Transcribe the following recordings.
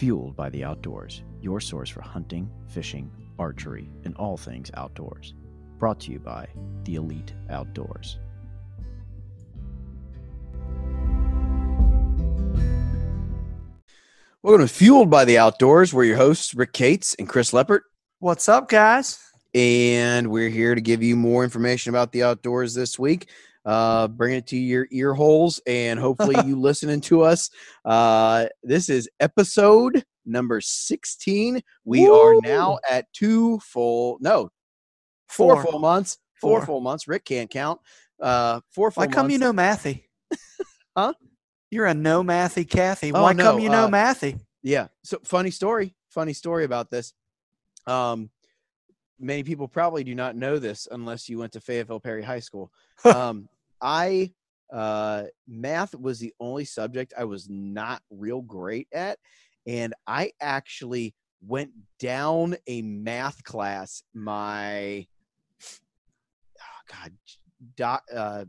Fueled by the Outdoors, your source for hunting, fishing, archery, and all things outdoors. Brought to you by The Elite Outdoors. Welcome to Fueled by the Outdoors. We're your hosts, Rick Cates and Chris Leppert, What's up, guys? and we're here to give you more information about the outdoors this week. Uh, bring it to your ear holes, and hopefully you listening to us. Uh, this is episode number sixteen. We are now at two full, no, four, Four. full months. Four, Four. full months. Rick can't count. Uh, four full Why come months. you know Mathy? Huh? You're a no Mathy Kathy. Oh, Why come no, you know uh, Mathy? Yeah. So funny story. Funny story about this. Um, many people probably do not know this unless you went to Fayetteville Perry High School. um, I uh, math was the only subject I was not real great at, and I actually went down a math class. My oh God, doc, uh,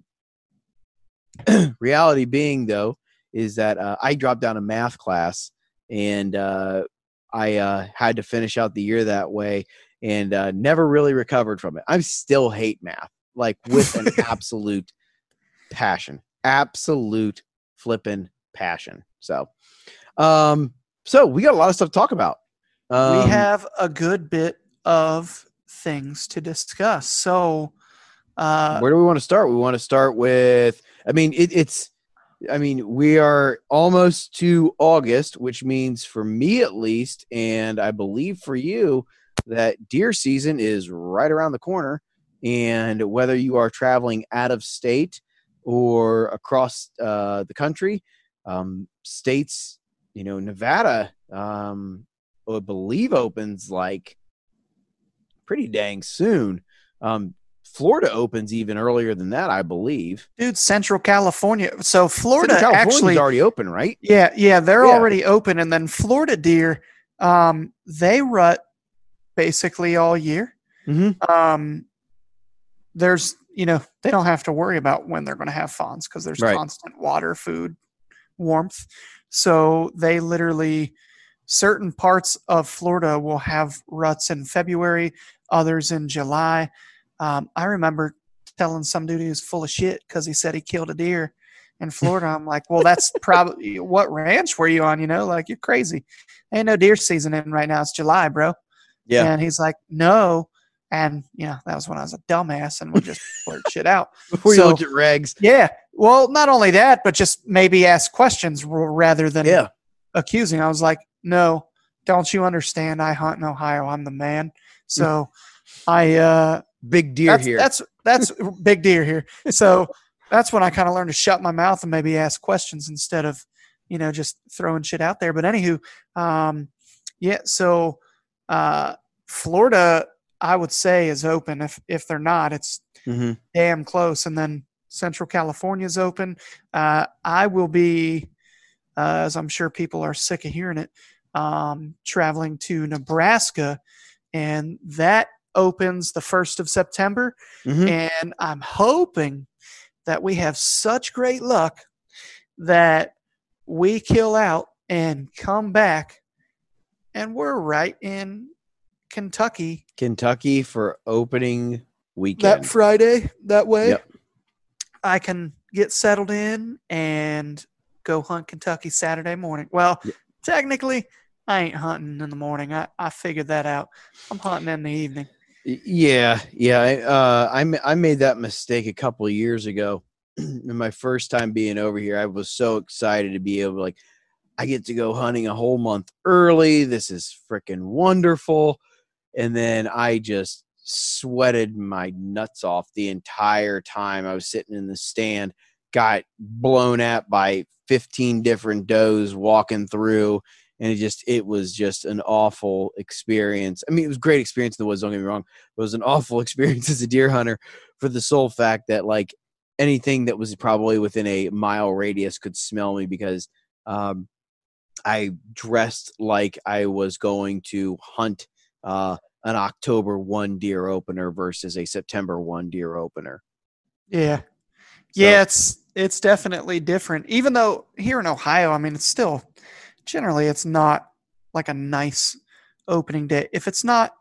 reality being though is that uh, I dropped down a math class and uh, I uh, had to finish out the year that way and uh, never really recovered from it. I still hate math, like with an absolute passion, absolute flippin' passion. So, um, so we got a lot of stuff to talk about. Um, we have a good bit of things to discuss. So, uh, where do we want to start? We want to start with. I mean, it, it's. I mean, we are almost to August, which means for me at least, and I believe for you, that deer season is right around the corner. And whether you are traveling out of state or across uh, the country, um, states, you know, Nevada, um, I believe opens like pretty dang soon. Um, Florida opens even earlier than that, I believe. dude, Central California. So, Florida actually, already open, right? yeah, yeah, they're Yeah. already open. And then Florida deer, um, they rut basically all year. Mhm. Um, there's, you know, they don't have to worry about when they're going to have fawns because there's Right. constant water, food, warmth. So they literally, certain parts of Florida will have ruts in February, others in July. Um, I remember telling some dude he was full of shit because he said he killed a deer in Florida. I'm like, well, that's probably what ranch were you on? You know, like you're crazy. Ain't no deer season in right now. It's July, bro. Yeah. And he's like, no. And, you know, that was when I was a dumbass and would just blurt shit out. Before So- you looked at regs. Yeah. Well, not only that, but just maybe ask questions rather than Yeah. accusing. I was like, no, don't you understand? I hunt in Ohio. I'm the man. So I, uh, Big deer that's, here. That's, that's big deer here. So that's when I kind of learned to shut my mouth and maybe ask questions instead of, you know, just throwing shit out there. But anywho, um, yeah. So, uh, Florida, I would say is open. If, if they're not, it's, Mhm. damn close. And then Central California is open. Uh, I will be, uh, as I'm sure people are sick of hearing it, um, traveling to Nebraska, and that opens the first of September. Mhm. And I'm hoping that we have such great luck that we kill out and come back, and we're right in Kentucky Kentucky for opening weekend. that. Friday that way. Yep. I can get settled in and go hunt Kentucky Saturday morning. Well, Yep. technically, I ain't hunting in the morning. I, I figured that out. I'm hunting in the evening. Yeah, yeah. I, uh, I I made that mistake a couple of years ago. in my first time being over here, I was so excited to be able to like, I get to go hunting a whole month early. This is freaking wonderful. And then I just sweated my nuts off the entire time I was sitting in the stand. Got blown at by 15 different does walking through and it just it was just an awful experience. I mean, it was a great experience in the woods. Don't get me wrong, it was an awful experience as a deer hunter for the sole fact that like anything that was probably within a mile radius could smell me because um, I dressed like I was going to hunt uh, an October one deer opener versus a September one deer opener. Yeah. So- Yeah, it's it's definitely different. Even though here in Ohio, I mean, it's still generally it's not like a nice opening day. If it's not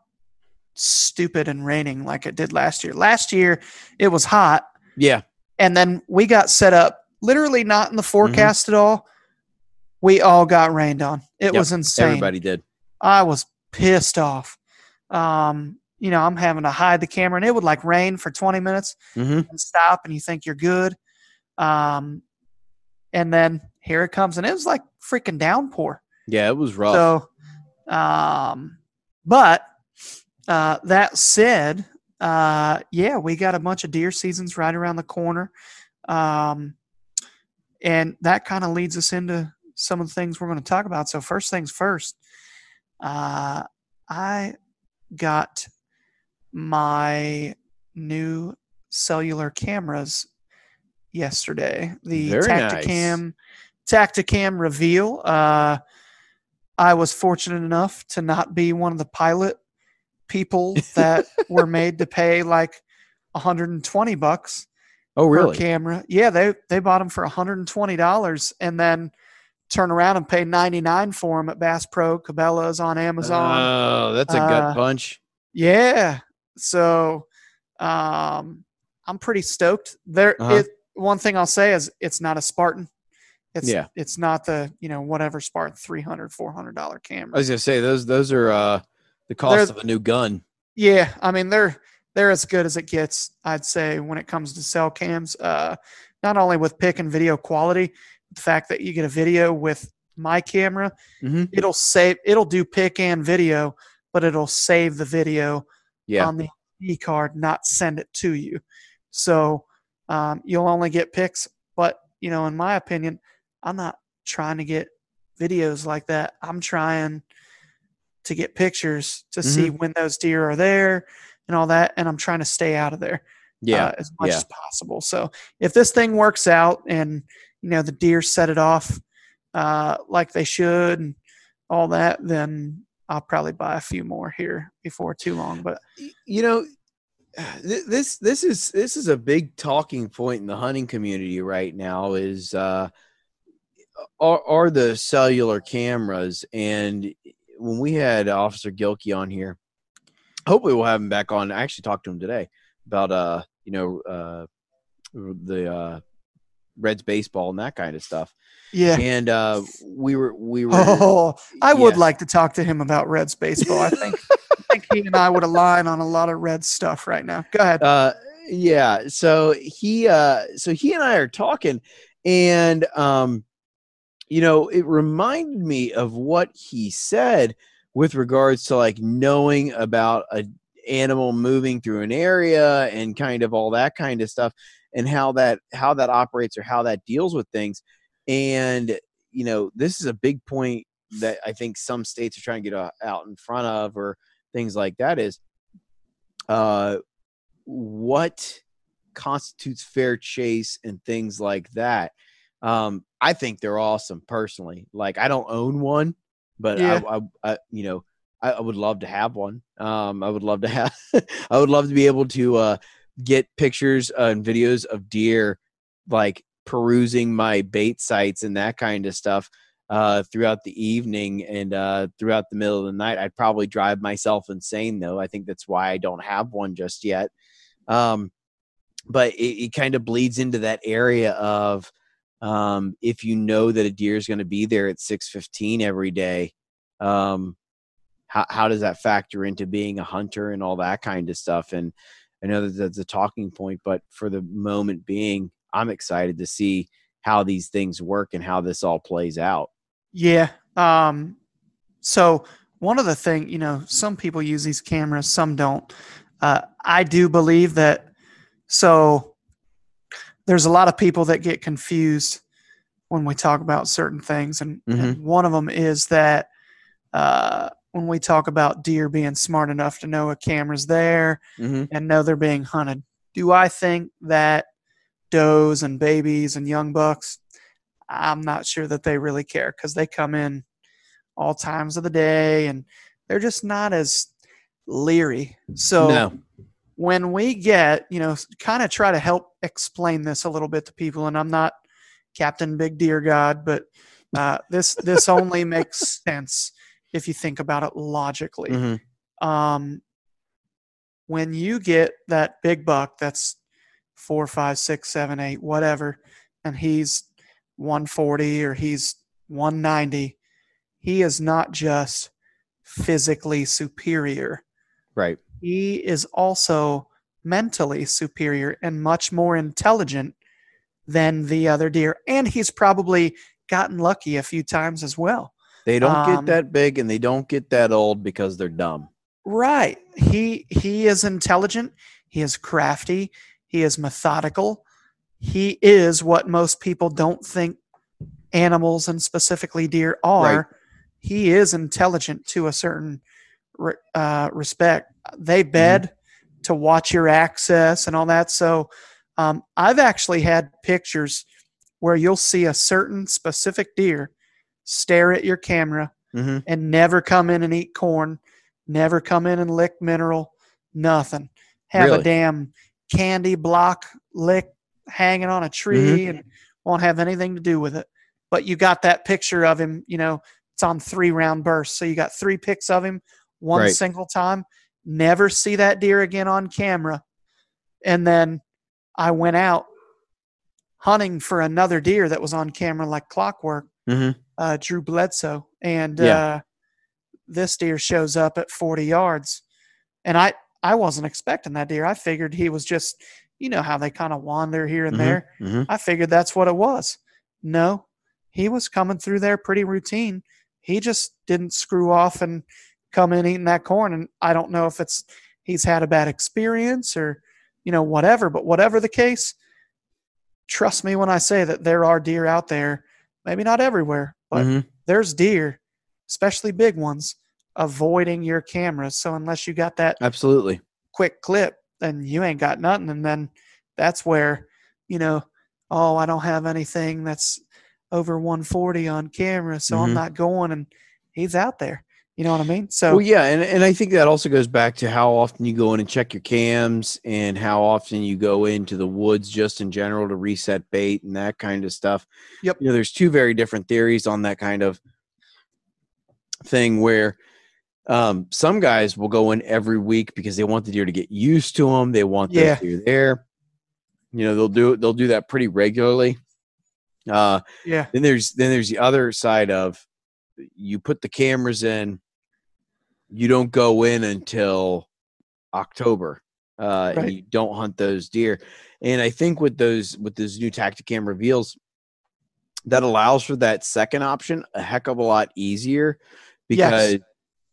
stupid and raining like it did last year. Last year it was hot Yeah. and then we got set up literally not in the Mm-hmm. forecast at all. We all got rained on. It Yep, was insane. Everybody did. I was pissed off. Um, you know, I'm having to hide the camera and it would like rain for 20 minutes Mm-hmm. and stop and you think you're good. Um, and then here it comes and it was like freaking downpour. Yeah, it was rough. So, um, but uh, that said, uh, yeah, we got a bunch of deer seasons right around the corner. Um, and that kind of leads us into some of the things we're going to talk about. So, first things first, uh, I got my new cellular cameras yesterday. The Very nice. Tacticam Tacticam Reveal. Uh, I was fortunate enough to not be one of the pilot people that were made to pay like 120 bucks oh, really? per camera. Yeah, they they bought them for 120 dollars and then turn around and pay 99 for them at Bass Pro, Cabela's on Amazon. Oh, that's a gut Uh, punch. Yeah. So um I'm pretty stoked. There Uh-huh. it one thing I'll say is it's not a Spartan. It's Yeah. it's not the, you know, whatever Spartan 300 400 dollar camera. I was gonna say those those are uh the cost They're- of a new gun. Yeah, I mean they're they're as good as it gets, I'd say, when it comes to cell cams. Uh, not only with pick and video quality, the fact that you get a video with my camera, Mhm. it'll save, it'll do pick and video, but it'll save the video Yeah. on the e card, not send it to you. So um, you'll only get pics, but you know, in my opinion, I'm not trying to get videos like that. I'm trying to get pictures to see Mm-hmm. when those deer are there and all that, and I'm trying to stay out of there yeah. uh, as much yeah. as possible. So if this thing works out and you know the deer set it off uh, like they should and all that, then I'll probably buy a few more here before too long. But you know this this is this is a big talking point in the hunting community right now is uh are, are the cellular cameras and when we had officer gilkey on here hopefully we'll have him back on i actually talked to him today about uh you know uh the uh reds baseball and that kind of stuff yeah. and uh we were we were Oh, I would like to talk to him about Reds baseball. I think I think he and I would align on a lot of Reds stuff right now. Go ahead. uh yeah so he uh so he and i are talking and um you know it reminded me of what he said with regards to like knowing about a animal moving through an area and kind of all that kind of stuff and how that how that operates or how that deals with things and you know this is a big point that i think some states are trying to get uh, out in front of or things like that is uh what constitutes fair chase and things like that. Um, I think they're awesome personally. Like I don't own one, but Yeah. I, I, I, you know, I, I would love to have one. Um, I would love to have, I would love to be able to uh, get pictures uh, and videos of deer, like perusing my bait sites and that kind of stuff uh, throughout the evening and uh, throughout the middle of the night. I'd probably drive myself insane though. I think that's why I don't have one just yet. Um, but it, it kind of bleeds into that area of um, if you know that a deer is going to be there at 6.15 every day um, how, how does that factor into being a hunter and all that kind of stuff and i know that that's a talking point but for the moment being i'm excited to see how these things work and how this all plays out Yeah. Um, so one of the thing, you know, some people use these cameras, some don't. Uh, I do believe that. So there's a lot of people that get confused when we talk about certain things, and, and one of them is that uh, when we talk about deer being smart enough to know a camera's there mm-hmm. and know they're being hunted, do I think that does and babies and young bucks? I'm not sure that they really care because they come in all times of the day and they're just not as leery. So no when we get, you know, kind of try to help explain this a little bit to people, and I'm not Captain Big Deer God, but uh, this this only makes sense if you think about it logically. Mhm. Um, when you get that big buck that's four, five, six, seven, eight, whatever, and he's 140 or he's 190, he is not just physically superior. Right. He is also mentally superior and much more intelligent than the other deer. And he's probably gotten lucky a few times as well. They don't Um, get that big and they don't get that old because they're dumb. Right. He he is intelligent. He is crafty. He is methodical. He is what most people don't think animals and specifically deer are. Right. He is intelligent to a certain uh, respect. They bed to watch your access and all that. So um, I've actually had pictures where you'll see a certain specific deer stare at your camera hmm and never come in and eat corn, never come in and lick mineral, nothing. Have Really? a damn candy block lick hanging on a tree and won't have anything to do with it. But you got that picture of him, you know, it's on three round bursts. So you got three pics of him one Right. single time. Never see that deer again on camera. And then I went out hunting for another deer that was on camera like clockwork hmm uh, Drew Bledsoe, and Yeah. uh, this deer shows up at 40 yards, and I I wasn't expecting that deer. I figured he was just, you know, how they kind of wander here and Mhm. there. hmm I figured that's what it was. No, he was coming through there pretty routine. He just didn't screw off and come in eating that corn. And I don't know if it's he's had a bad experience or, you know, whatever. But whatever the case, trust me when I say that there are deer out there. Maybe not everywhere, but hmm there's deer, especially big ones, avoiding your camera. So unless you got that Absolutely. quick clip, then you ain't got nothing. And then that's where, you know, oh, I don't have anything that's over 140 on camera, so I'm Mhm. not going. And he's out there. You know what I mean? So Well, yeah, and, and I think that also goes back to how often you go in and check your cams and how often you go into the woods just in general to reset bait and that kind of stuff. Yep. You know, there's two very different theories on that kind of thing where um, some guys will go in every week because they want the deer to get used to them. They want the Yeah. deer there. You know, they'll do they'll do that pretty regularly. Uh, yeah, then there's then there's the other side of you put the cameras in you don't go in until october uh Right. and you don't hunt those deer and i think with those with those new tacticam reveals that allows for that second option a heck of a lot easier because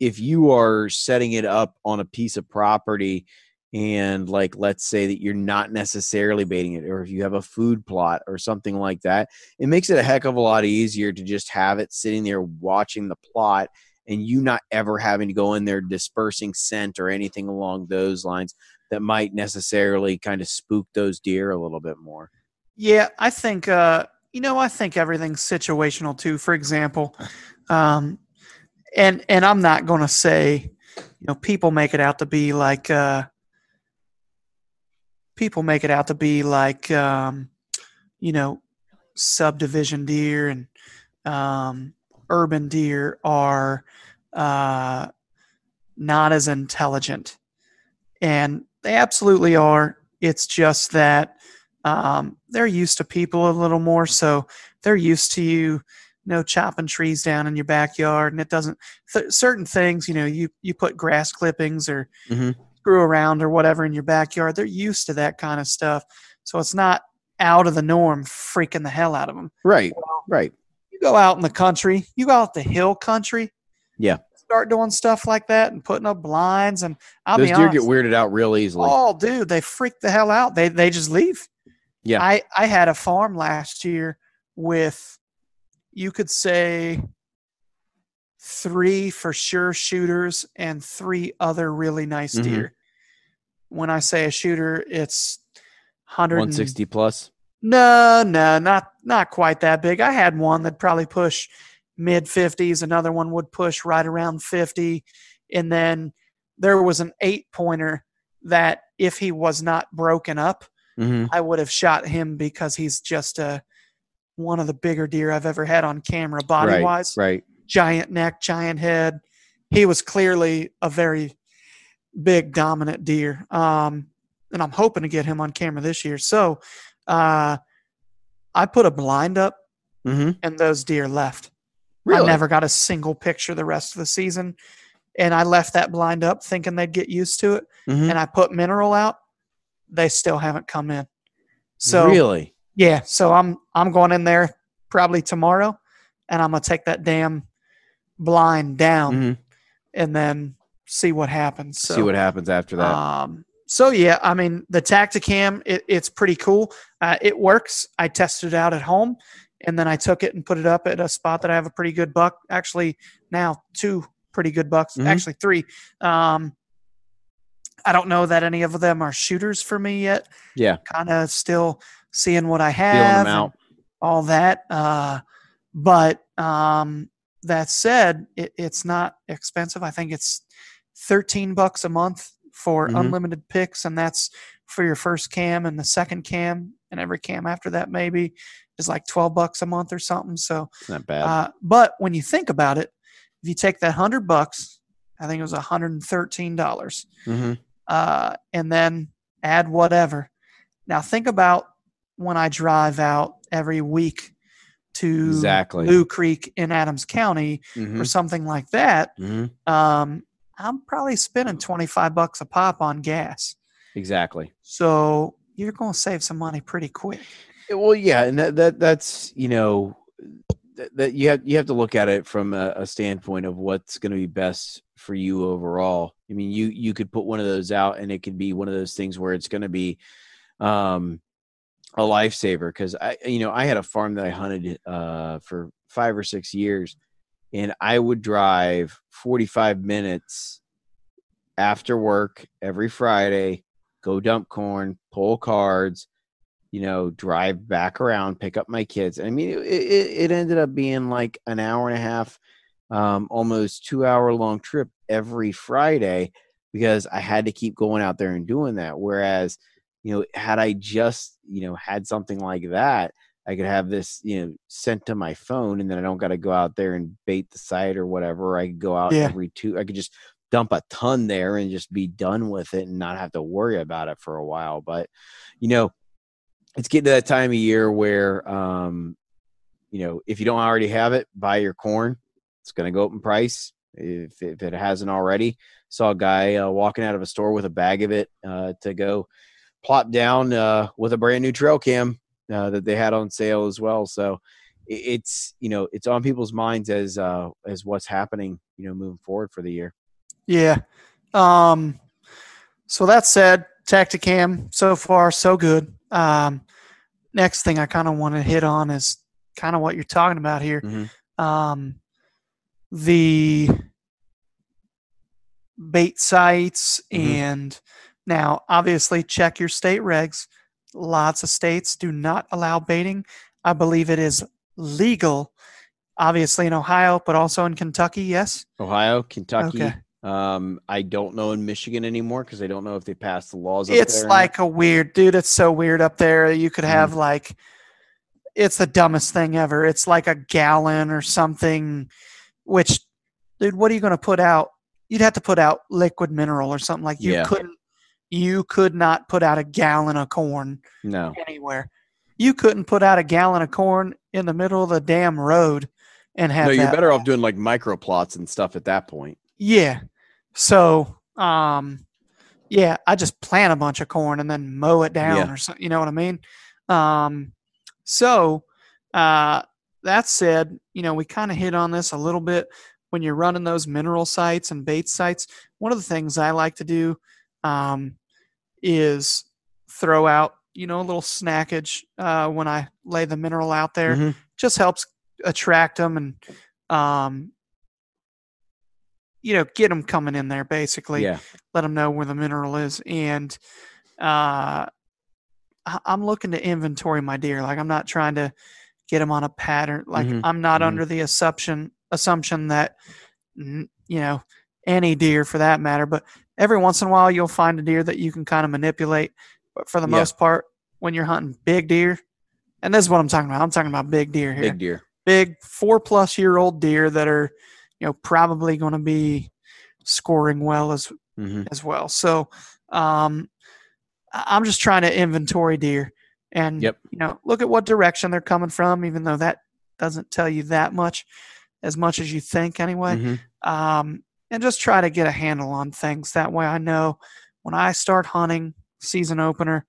if you are setting it up on a piece of property and like let's say that you're not necessarily baiting it or if you have a food plot or something like that it makes it a heck of a lot easier to just have it sitting there watching the plot and you not ever having to go in there dispersing scent or anything along those lines that might necessarily kind of spook those deer a little bit more yeah. I think uh, you know, I think everything's situational too. For example, um, and and I'm not going to say, you know, people make it out to be like uh, people make it out to be like um, you know subdivision deer and um, urban deer are uh, not as intelligent. And they absolutely are. It's just that um, they're used to people a little more. So they're used to you you know chopping trees down in your backyard. And it doesn't th- certain things you know you you put grass clippings or Mhm. Screw around or whatever in your backyard they're used to that kind of stuff so it's not out of the norm freaking the hell out of them right right you go out in the country you go out the hill country Yeah. start doing stuff like that and putting up blinds and i'll those be deer honest get weirded out real easily Oh, dude, they freak the hell out. They they just leave. Yeah. I I had a farm last year with you could say three for sure shooters and three other really nice Mhm. deer. When I say a shooter, it's 100 160 plus no, no, not not quite that big. I had one that probably push mid fifties. Another one would push right around fifty, and then there was an eight pointer that if he was not broken up, hmm I would have shot him because he's just a one of the bigger deer I've ever had on camera, body right wise. right Giant neck, giant head. he was clearly a very big dominant deer. Um, and I'm hoping to get him on camera this year. So uh, I put a blind up Mm-hmm. and those deer left. Really? I never got a single picture the rest of the season. And I left that blind up thinking they'd get used to it. Mhm. And I put mineral out. They still haven't come in. So really, yeah, so I'm I'm going in there probably tomorrow and I'm gonna take that damn blind down Mhm. and then see what happens. So see what happens after that. um, so yeah, I mean the Tacticam, it, it's pretty cool. Uh, it works. I tested it out at home, and then I took it and put it up at a spot that I have a pretty good buck. Actually, now two pretty good bucks. Mhm. Actually, three. Um, I don't know that any of them are shooters for me yet. yeah, Kind of still seeing what I have, all that. Uh, but um, that said, it, it's not expensive. I think it's thirteen bucks a month for Mhm. unlimited picks, and that's for your first cam and the second cam, and every cam after that maybe is like twelve bucks a month or something. So, It's not bad. uh, but when you think about it, if you take that hundred bucks, I think it was hundred and thirteen dollars hmm uh, and then add whatever. Now think about when I drive out every week to Exactly. Blue Creek in Adams County hmm or something like that. hmm Um, I'm probably spending 25 bucks a pop on gas. Exactly. So you're going to save some money pretty quick. Well, yeah, and that, that that's you know that, that you have you have to look at it from a, a standpoint of what's going to be best for you overall. I mean, you you could put one of those out, and it could be one of those things where it's going to be um, a lifesaver. Because I, you know, I had a farm that I hunted uh, for five or six years, and I would drive forty five minutes after work every Friday, go dump corn, pull cards you know, drive back around, pick up my kids. I mean, it, it, it ended up being like an hour and a half, um, almost two hour long trip every Friday because I had to keep going out there and doing that. Whereas, you know, had I just, you know, had something like that, I could have this, you know, sent to my phone and then I don't got to go out there and bait the site or whatever. I could go out Yeah. every two, I could just dump a ton there and just be done with it and not have to worry about it for a while. But, you know, it's getting to that time of year where um you know if you don't already have it buy your corn it's going to go up in price if, if it hasn't already saw a guy uh, walking out of a store with a bag of it uh, to go plop down uh, with a brand new trail cam uh, that they had on sale as well so it's you know it's on people's minds as uh as what's happening you know moving forward for the year Yeah. Um, so that said, Tacticam so far so good. Um, next thing I kind of want to hit on is kind of what you're talking about here. Mhm. Um, the bait sites Mhm. and now obviously check your state regs. Lots of states do not allow baiting. I believe it is legal, obviously in Ohio, but also in Kentucky. Yes. ohio kentucky Okay. um i don't know in michigan anymore because i don't know if they passed the laws up it's like a weird dude it's so weird up there you could have like it's the dumbest thing ever it's like a gallon or something which dude what are you going to put out you'd have to put out liquid mineral or something like you Yeah. couldn't you could not put out a gallon of corn no anywhere you couldn't put out a gallon of corn in the middle of the damn road and have no, you're better off doing like micro plots and stuff at that point. yeah. So, um, yeah, I just plant a bunch of corn and then mow it down Yeah. or something. You know what I mean? Um, so, uh, that said, you know, we kind of hit on this a little bit when you're running those mineral sites and bait sites. One of the things I like to do, um, is throw out, you know, a little snackage, uh, when I lay the mineral out there. Mhm. just helps attract them and um you know get them coming in there basically. Yeah, let them know where the mineral is. And uh i'm looking to inventory my deer. Like i'm not trying to get them on a pattern. Like Mhm, i'm not mhm. under the assumption assumption that you know any deer for that matter but every once in a while you'll find a deer that you can kind of manipulate but for the Yeah. most part when you're hunting big deer and this is what i'm talking about i'm talking about big deer here big deer. big four plus year old deer that are you know probably going to be scoring well as hmm as well. So um, I'm just trying to inventory deer and Yep. you know look at what direction they're coming from, even though that doesn't tell you that much, as much as you think anyway. hmm Um, and just try to get a handle on things. That way, I know when I start hunting season opener,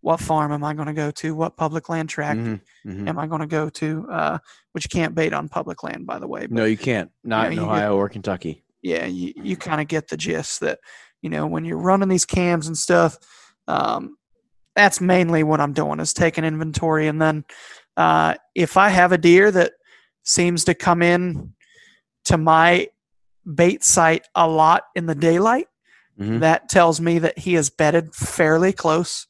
what farm am I going to go to? What public land tract hmm hmm am I going to go to? Uh, which you can't bait on public land, by the way. But No, you can't. Not know, in you get- Ohio or Kentucky. yeah, you, you kind of get the gist that, you know, when you're running these cams and stuff, um, that's mainly what I'm doing is taking inventory. And then uh, if I have a deer that seems to come in to my bait site a lot in the daylight, Mhm. that tells me that he is bedded fairly close.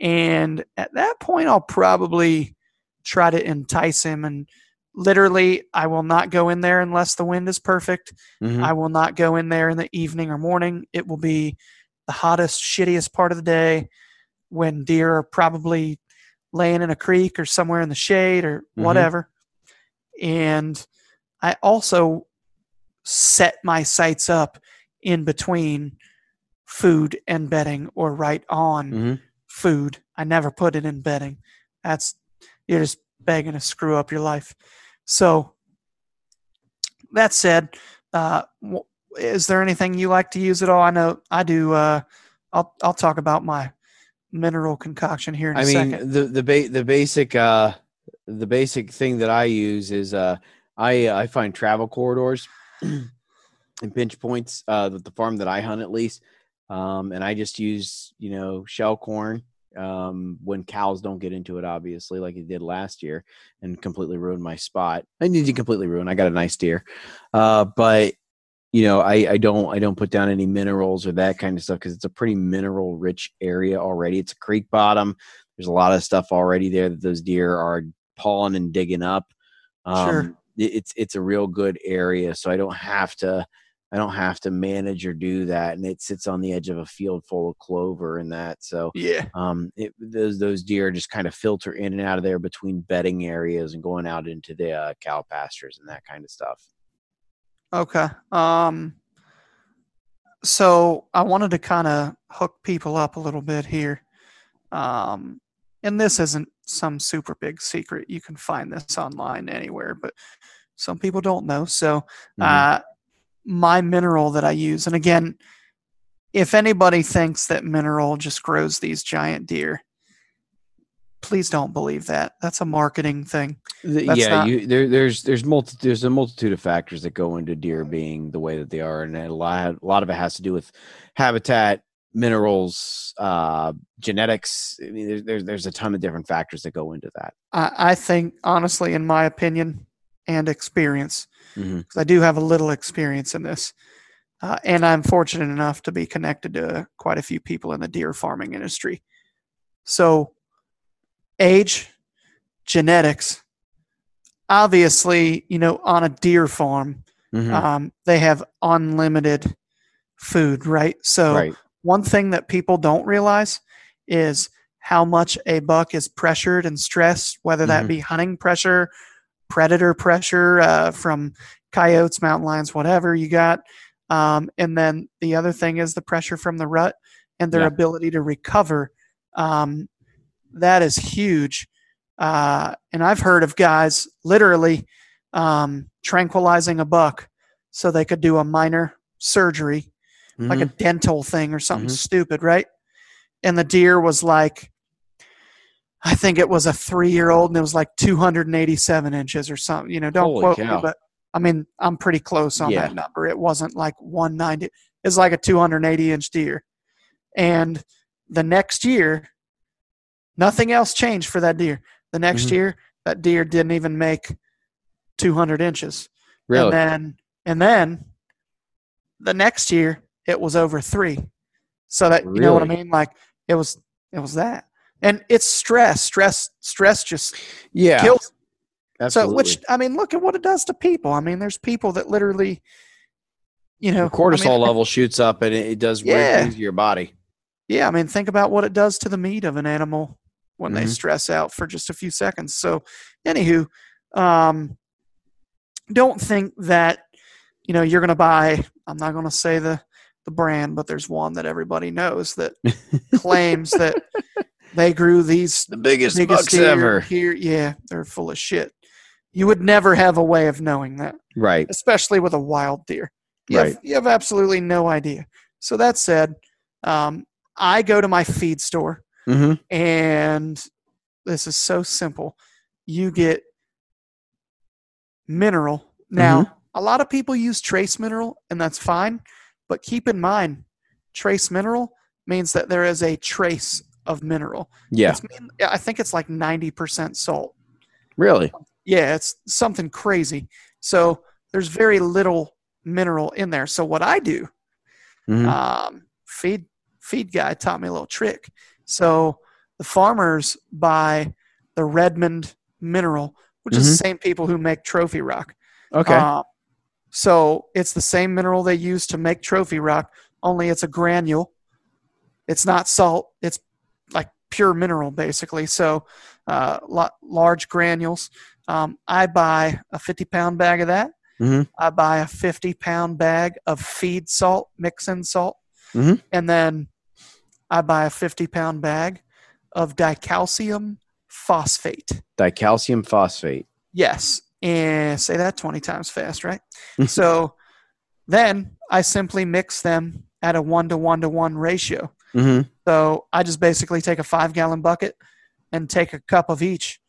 And at that point, I'll probably try to entice him. And literally, I will not go in there unless the wind is perfect. Mhm. I will not go in there in the evening or morning. It will be the hottest, shittiest part of the day when deer are probably laying in a creek or somewhere in the shade or Mhm. whatever. And I also set my sights up in between food and bedding or right on Mhm. food. I never put it in bedding. That's you're just begging to screw up your life. So that said, uh, is there anything you like to use at all? I know I do. Uh, I'll I'll talk about my mineral concoction here in a I mean, second. the the ba- the basic uh the basic thing that I use is uh I I find travel corridors and pinch points uh the farm that I hunt at least. Um and I just use, you know, shell corn um when cows don't get into it obviously like it did last year and completely ruined my spot. I need to completely ruin. I got a nice deer. Uh but you know, I, I don't I don't put down any minerals or that kind of stuff because it's a pretty mineral rich area already. It's a creek bottom. There's a lot of stuff already there that those deer are pawing and digging up. Um, Sure. It- It's it's a real good area, so I don't have to I don't have to manage or do that, and it sits on the edge of a field full of clover and that. So yeah. um, it, those those deer just kind of filter in and out of there between bedding areas and going out into the uh, cow pastures and that kind of stuff. Okay. Um. So I wanted to kind of hook people up a little bit here. Um, and this isn't some super big secret. You can find this online anywhere, but some people don't know. So, Mhm. uh, my mineral that I use, and again, if anybody thinks that mineral just grows these giant deer, please don't believe that. That's a marketing thing. That's yeah, not- you there, there's there's multi there's a multitude of factors that go into deer being the way that they are, and a lot a lot of it has to do with habitat, minerals, uh, genetics. I mean, there's there's there's a ton of different factors that go into that. I, I think, honestly, in my opinion and experience, Mhm. because I do have a little experience in this, uh, and I'm fortunate enough to be connected to quite a few people in the deer farming industry. So, age, genetics, obviously, you know, on a deer farm, Mhm. um, they have unlimited food, right? So, right. One thing that people don't realize is how much a buck is pressured and stressed, whether that Mhm. be hunting pressure, predator pressure uh, from coyotes, mountain lions, whatever you got. Um, and then the other thing is the pressure from the rut and their Yeah. ability to recover. Um, that is huge. Uh, and I've heard of guys literally um, tranquilizing a buck so they could do a minor surgery like a Mhm. dental thing or something Mhm. stupid, right? And the deer was like, I think it was a three year old and it was like 287 inches or something. You know, don't Holy quote cow. me, but I mean, I'm pretty close on Yeah. that number. It wasn't like 190, it's like a 280 inch deer. And the next year, nothing else changed for that deer. The next Mhm. year, that deer didn't even make 200 inches. really. And then, and then the next year it was over three. So that you know what I mean? Like it was, it was that, and it's stress. Stress, stress just yeah, kills. absolutely. So, which I mean, look at what it does to people. I mean, there's people that literally, you know, the cortisol I mean, level shoots up and it, does weird Yeah. things to your body. Yeah, I mean, think about what it does to the meat of an animal when they Mhm. stress out for just a few seconds. So, anywho, um, don't think that you know, you're going to buy, I'm not going to say the, the brand, but there's one that everybody knows that claims that they grew these The biggest, biggest bucks ever. here. Yeah, they're full of shit. You would never have a way of knowing that, Right. especially with a wild deer. You, Right. have, you have absolutely no idea. So that said, um, I go to my feed store hmm and this is so simple. You get mineral. Now, Mm-hmm. a lot of people use trace mineral, and that's fine. But keep in mind, trace mineral means that there is a trace of mineral. Yeah. Mean- I think it's like 90% salt. Really. Yeah, it's something crazy. So there's very little mineral in there. So what I do, Mhm. um, feed feed guy taught me a little trick. So the farmers buy the Redmond mineral, which is the same people who make Trophy Rock. Okay. Uh, so it's the same mineral they use to make Trophy Rock, only it's a granule. It's not salt. It's like pure mineral, basically. So uh, la- large granules. Um, I buy a 50 pound bag of that. Mhm. I buy a 50 pound bag of feed salt, mix in salt. Mhm. And then I buy a 50 pound bag of dicalcium phosphate. Dicalcium phosphate. Yes. And say that 20 times fast, right? so then I simply mix them at a one to one to one ratio. hmm So I just basically take a five gallon bucket and take a cup of each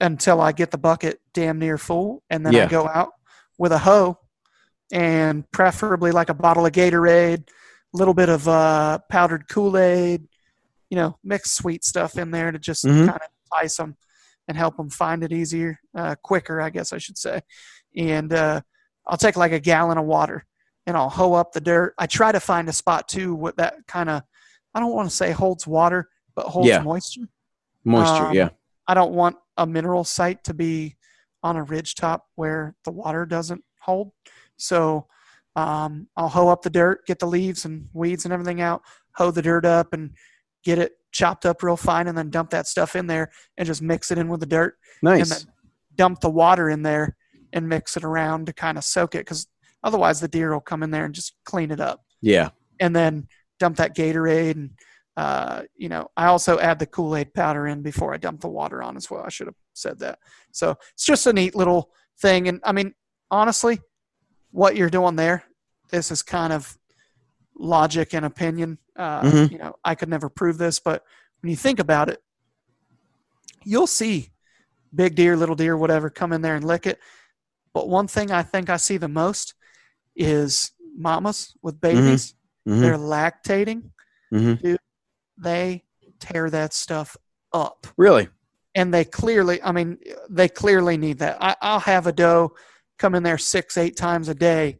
until I get the bucket damn near full. And then Yeah. I go out with a hoe and preferably like a bottle of Gatorade, a little bit of uh, powdered Kool Aid, you know, mix sweet stuff in there to just Mhm. kind of entice them and help them find it easier, uh, quicker, I guess I should say. And uh, I'll take like a gallon of water and I'll hoe up the dirt. I try to find a spot too what that kind of I don't want to say holds water, but holds Yeah. moisture. Moisture. Um, yeah. I don't want a mineral site to be on a ridge top where the water doesn't hold. So um, I'll hoe up the dirt, get the leaves and weeds and everything out, hoe the dirt up and get it chopped up real fine, and then dump that stuff in there and just mix it in with the dirt and Nice. then dump the water in there and mix it around to kind of soak it because otherwise the deer will come in there and just clean it up yeah. and then dump that Gatorade and uh, you know I also add the Kool Aid powder in before I dump the water on as well. I should have said that. So it's just a neat little thing, and I mean honestly, what you're doing there, this is kind of logic and opinion. Uh, Mhm. You know, I could never prove this, but when you think about it, you'll see big deer, little deer, whatever, come in there and lick it. But one thing I think I see the most is mamas with babies. Mhm. They're lactating. Mhm. Dude, they tear that stuff up. Really. And they clearly, I mean, they clearly need that. I, I'll have a doe come in there six, eight times a day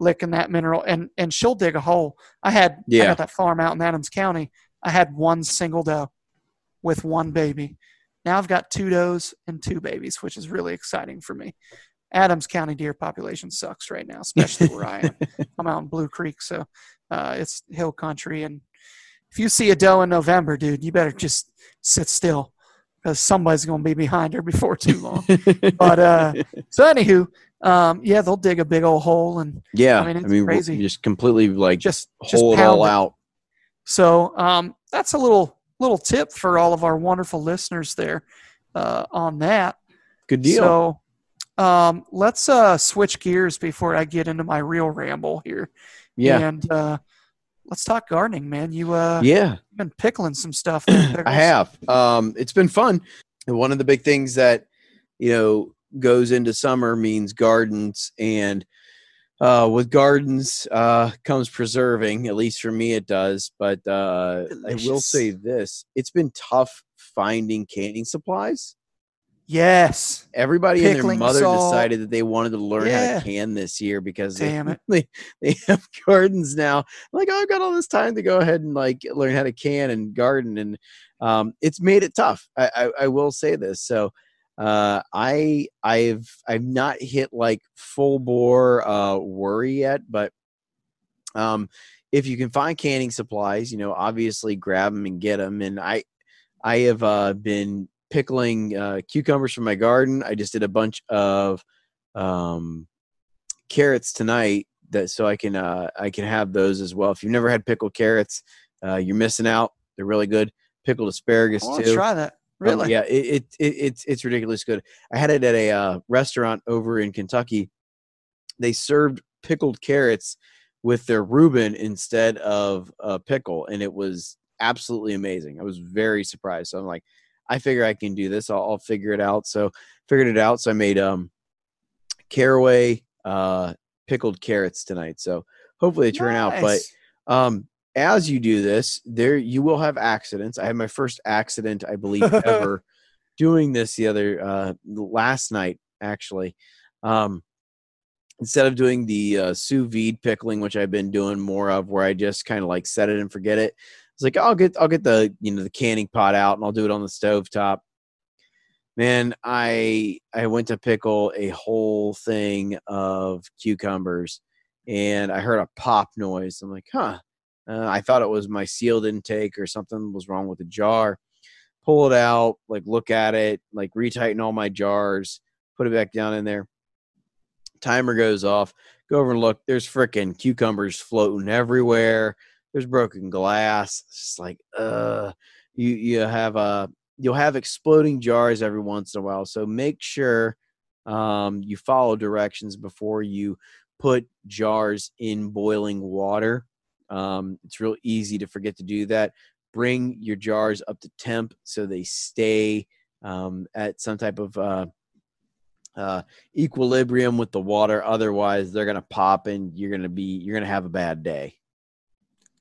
licking that mineral and, and she'll dig a hole. I had, I Yeah. got that farm out in Adams County. I had one single doe with one baby. Now I've got two does and two babies, which is really exciting for me. Adams County deer population sucks right now, especially where I am. I'm out in Blue Creek, so uh, it's hill country. And if you see a doe in November, dude, you better just sit still because somebody's going to be behind her before too long. but uh, so anywho, um, yeah, they'll dig a big old hole and yeah. I mean, it's w- crazy. just completely like just just hole it all it. out. So um, that's a little little tip for all of our wonderful listeners there uh, on that. Good deal. So um, let's uh, switch gears before I get into my real ramble here. yeah. And uh, let's talk gardening, man. You uh, yeah. you've been pickling some stuff. There, I have. Um, it's been fun. And one of the big things that you know goes into summer means gardens, and uh, with gardens uh, comes preserving. At least for me, it does. But uh, I will say this: it's been tough finding canning supplies. Yes. Everybody and their Pickling mother salt. decided that they wanted to learn how to can this year because they, Damn it. they they have gardens now. Like, oh, I've got all this time to go ahead and like learn how to can and garden, and um, it's made it tough. I, I, I will say this. So uh, I I've I've not hit like full bore uh, worry yet, but um, if you can find canning supplies, you know, obviously grab them and get them. And I I have uh, been pickling uh, cucumbers from my garden. I just did a bunch of um, carrots tonight that so I can uh I can have those as well. If you've never had pickled carrots, uh, you're missing out. They're really good. Pickled asparagus too. try that. Um, Really? yeah, it, it, it it's it's ridiculous good. I had it at a uh, restaurant over in Kentucky. They served pickled carrots with their Reuben instead of a pickle, and it was absolutely amazing. I was very surprised. So I'm like, I figure I can do this. I'll, I'll figure it out. So figured it out. So I made um caraway uh pickled carrots tonight. So hopefully they turn out. But um, as you do this, there you will have accidents. I had my first accident, I believe, ever doing this the other uh, last night. Actually, um, instead of doing the uh, sous vide pickling, which I've been doing more of, where I just kind of like set it and forget it. It's like I'll get I'll get the you know the canning pot out and I'll do it on the stove top. Man, I I went to pickle a whole thing of cucumbers, and I heard a pop noise. I'm like, huh. Uh, I thought it was my sealed intake or something was wrong with the jar. Pull it out, like look at it, like retighten all my jars, put it back down in there. Timer goes off. Go over and look. There's freaking cucumbers floating everywhere. There's broken glass. It's just like, uh, you you have a you'll have exploding jars every once in a while. So make sure um, you follow directions before you put jars in boiling water. Um, it's real easy to forget to do that. Bring your jars up to temp so they stay um, at some type of uh, uh, equilibrium with the water. Otherwise, they're gonna pop and you're gonna be you're gonna have a bad day.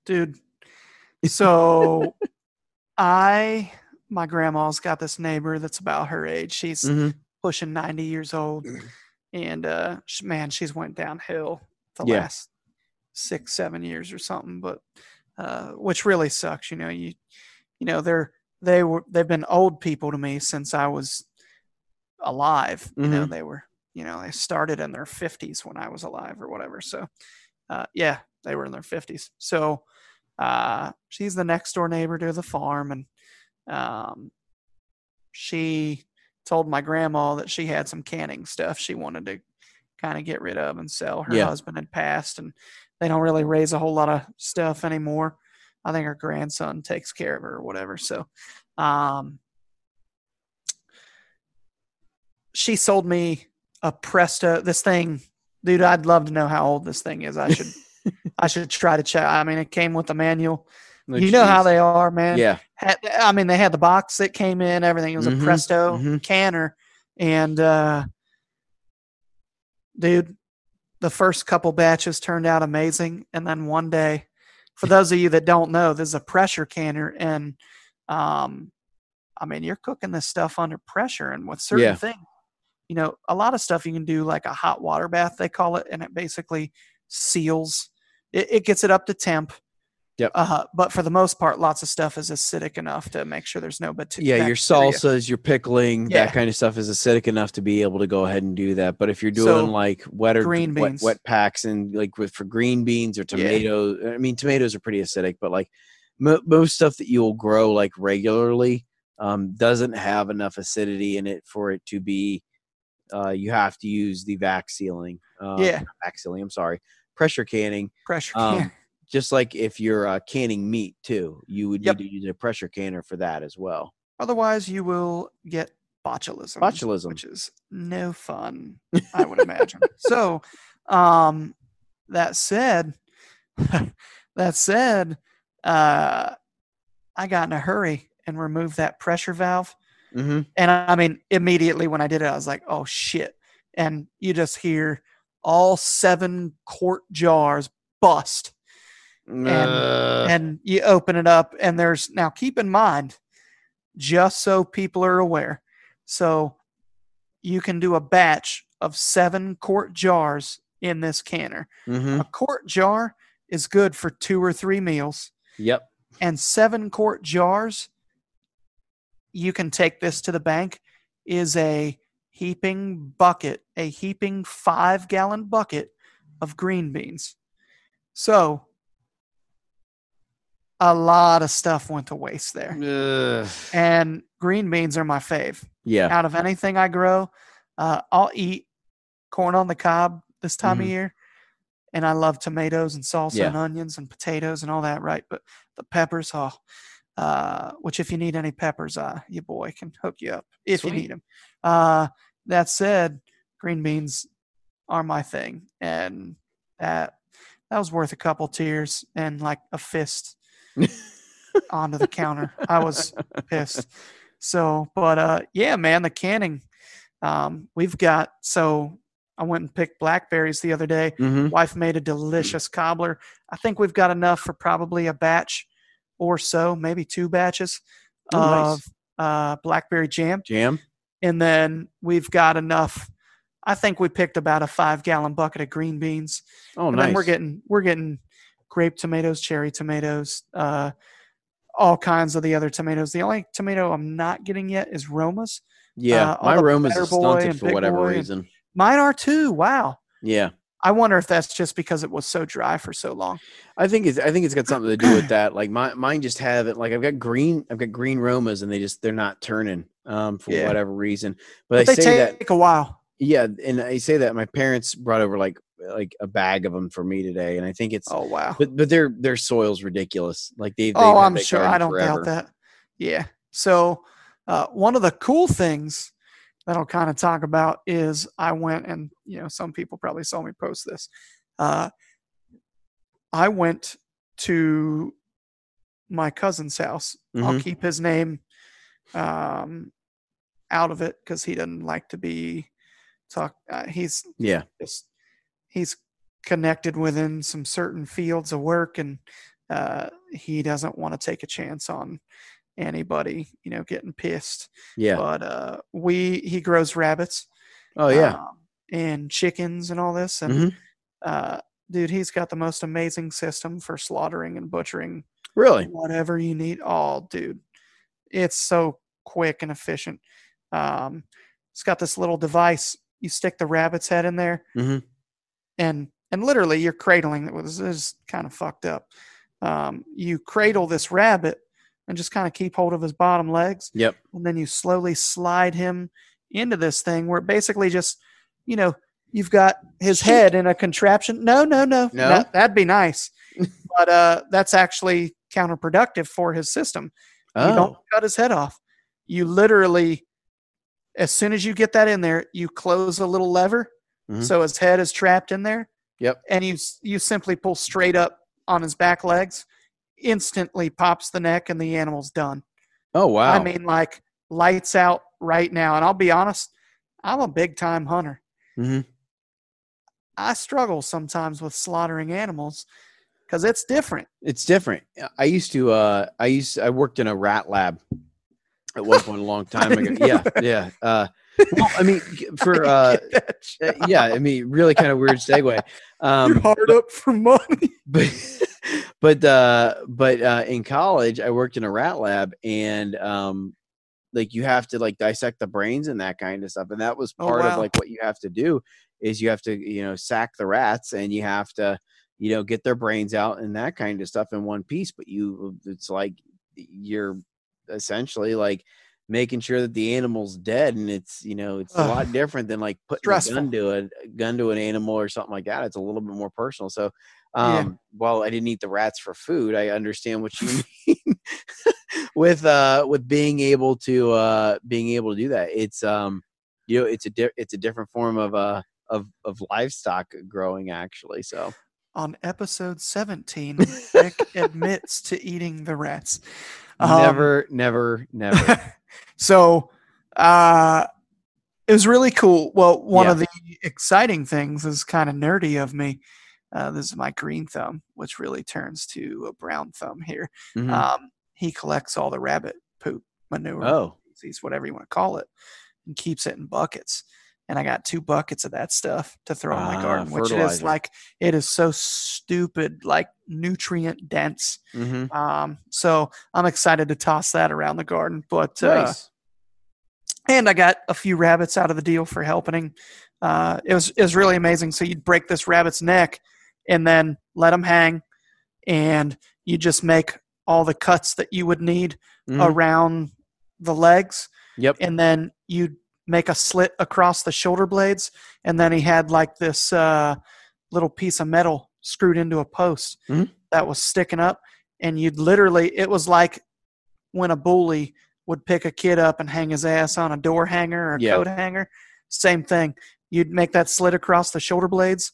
dude. So I my grandma's got this neighbor that's about her age. She's Mhm. pushing 90 years old and uh man, she's went downhill the Yeah. last 6 7 years or something, but uh which really sucks, you know, you you know, they're they were they've been old people to me since I was alive. You know, Mhm. they were, you know, they started in their 50s when I was alive or whatever. So uh yeah, they were in their 50s. So uh she's the next door neighbor to the farm and um she told my grandma that she had some canning stuff she wanted to kind of get rid of and sell her Yeah. husband had passed and they don't really raise a whole lot of stuff anymore. I think her grandson takes care of her or whatever. So um she sold me a presto this thing dude i'd love to know how old this thing is. I should i should try to check. I mean it came with a manual. Oh, you know how they are man. Yeah. had, I mean, they had the box that came in, everything. It was Mhm, a Presto mhm. canner, and uh, dude, the first couple batches turned out amazing, and then one day, for those of you that don't know, this is a pressure canner, and um, I mean, you're cooking this stuff under pressure, and with certain Yeah. things, you know, a lot of stuff you can do like a hot water bath, they call it, and it basically seals. It, it gets it up to temp. Yep. Uh, but for the most part, lots of stuff is acidic enough to make sure there's no bacteria. Yeah, your salsas, your pickling, Yeah. that kind of stuff is acidic enough to be able to go ahead and do that. But if you're doing So, like wetter green wet, beans. wet packs and like with for green beans or Yeah. tomatoes, I mean tomatoes are pretty acidic, but like mo- most stuff that you'll grow like regularly um, doesn't have enough acidity in it for it to be. Uh, you have to use the vac sealing. Um, Yeah. vac sealing. I'm sorry, pressure canning. pressure Um, can. Just like if you're uh, canning meat too, you would Yep. need to use a pressure canner for that as well. Otherwise, you will get botulism. Botulism. which is no fun, I would imagine. so, um, that said, that said, uh, I got in a hurry and removed that pressure valve. Mm-hmm. And I I mean, immediately when I did it, I was like, oh shit. And you just hear all seven quart jars bust. Uh, and you open it up, and there's now keep in mind, just so people are aware. So you can do a batch of seven quart jars in this canner. mhm. A quart jar is good for two or three meals, Yep. and seven quart jars, you can take this to the bank, is a heaping bucket, a heaping five gallon bucket of green beans. So a lot of stuff went to waste there. Ugh. And green beans are my fave. yeah. Out of anything I grow, uh, I'll eat corn on the cob. this time Mhm. of year, and I love tomatoes and salsa Yeah. and onions and potatoes and all that, right? But the peppers, oh, uh, which if you need any peppers, uh, your boy can hook you up if you need them. Uh, that said, green beans are my thing, and that that was worth a couple tears and like a fist onto the counter. I was pissed. So, but uh, yeah, man, the canning. Um, we've got so I went and picked blackberries the other day. Mhm. Wife made a delicious cobbler. I think we've got enough for probably a batch or so, maybe two batches Oh, nice. of uh, blackberry jam, Jam. and then we've got enough. I think we picked about a five gallon bucket of green beans. Oh, And nice. then we're getting we're getting grape tomatoes, cherry tomatoes, uh, all kinds of the other tomatoes. The only tomato I'm not getting yet is Romas. yeah, uh, my Roma's is stunted for whatever reason. Mine are too. Wow. Yeah. I wonder if that's just because it was so dry for so long. I think it's I think it's got something to do with that. Like my mine just have it like I've got green I've got green Romas and they just they're not turning um for Yeah. whatever reason. But, But, I they say take that a while. yeah, and I say that my parents brought over like like a bag of them for me today, and I think it's Oh wow. but but their their soil's ridiculous. Like they oh, I'm sure. I don't forever. doubt that. Yeah. So uh, one of the cool things that I'll kind of talk about is I went and you know some people probably saw me post this. Uh, I went to my cousin's house. I'll Mhm. keep his name um, out of it because he doesn't like to be talk. Uh, he's Yeah. just he's connected within some certain fields of work and uh, he doesn't want to take a chance on anybody you know getting pissed Yeah. but uh, we he grows rabbits Oh yeah. um, and chickens and all this and Mhm. uh, dude he's got the most amazing system for slaughtering and butchering Really? whatever you need. Oh, dude, it's so quick and efficient. Um, it's got this little device. You stick the rabbit's head in there, Mhm. And and literally you're cradling it. This is kind of fucked up. Um, you cradle this rabbit and just kind of keep hold of his bottom legs, Yep. and then you slowly slide him into this thing where it basically just, you know, you've got his head in a contraption. No, no, no, No? That, that'd be nice, but uh, that's actually counterproductive for his system. Oh. You Oh. don't cut his head off. You literally, as soon as you get that in there, you close a little lever, Mhm. so his head is trapped in there. Yep. And you you simply pull straight up on his back legs, instantly pops the neck, and the animal's done. Oh wow. I mean, like lights out right now. And I'll be honest, I'm a big time hunter. Mhm. I struggle sometimes with slaughtering animals because it's different. It's different. I used to uh I used I worked in a rat lab at one point a long time ago. Yeah, that. yeah. Uh well, I mean for uh uh, yeah, I mean really kind of weird segue. You're Um hard up for money. but but uh but uh in college I worked in a rat lab and um like you have to like dissect the brains and that kind of stuff and that was Oh, part of like what you have to do is you have to you know sack the rats and you have to you know get their brains out and that kind of stuff in one piece but you it's like you're essentially like making sure that the animal's dead and it's you know it's a lot different than like putting a gun to a gun to an animal or something like that it's a little bit more personal so Yeah. um while i didn't eat the rats for food i understand what you mean with uh with being able to uh being able to do that it's um you know it's a di- it's a different form of uh of of livestock growing actually so On episode 17, Nick admits to eating the rats. Um, never never never. So uh it was really cool. Well one Yeah. of the exciting things is kind of nerdy of me uh, this is my green thumb which really turns to a brown thumb here. Mhm. um he collects all the rabbit poop manure oh. feces, whatever you want to call it and keeps it in buckets and i got two buckets of that stuff to throw in my Ah, garden which is like it is so stupid like nutrient dense hmm um, so I'm excited to toss that around the garden. But uh, and I got a few rabbits out of the deal for helping. Uh, it was it was really amazing. So you'd break this rabbit's neck and then let them hang, and you just make all the cuts that you would need Mhm. around the legs, yep and then you make a slit across the shoulder blades, and then he had like this uh, little piece of metal screwed into a post Mhm. that was sticking up, and you'd literally it was like when a bully would pick a kid up and hang his ass on a door hanger or a Yeah. coat hanger. Same thing. You'd make that slit across the shoulder blades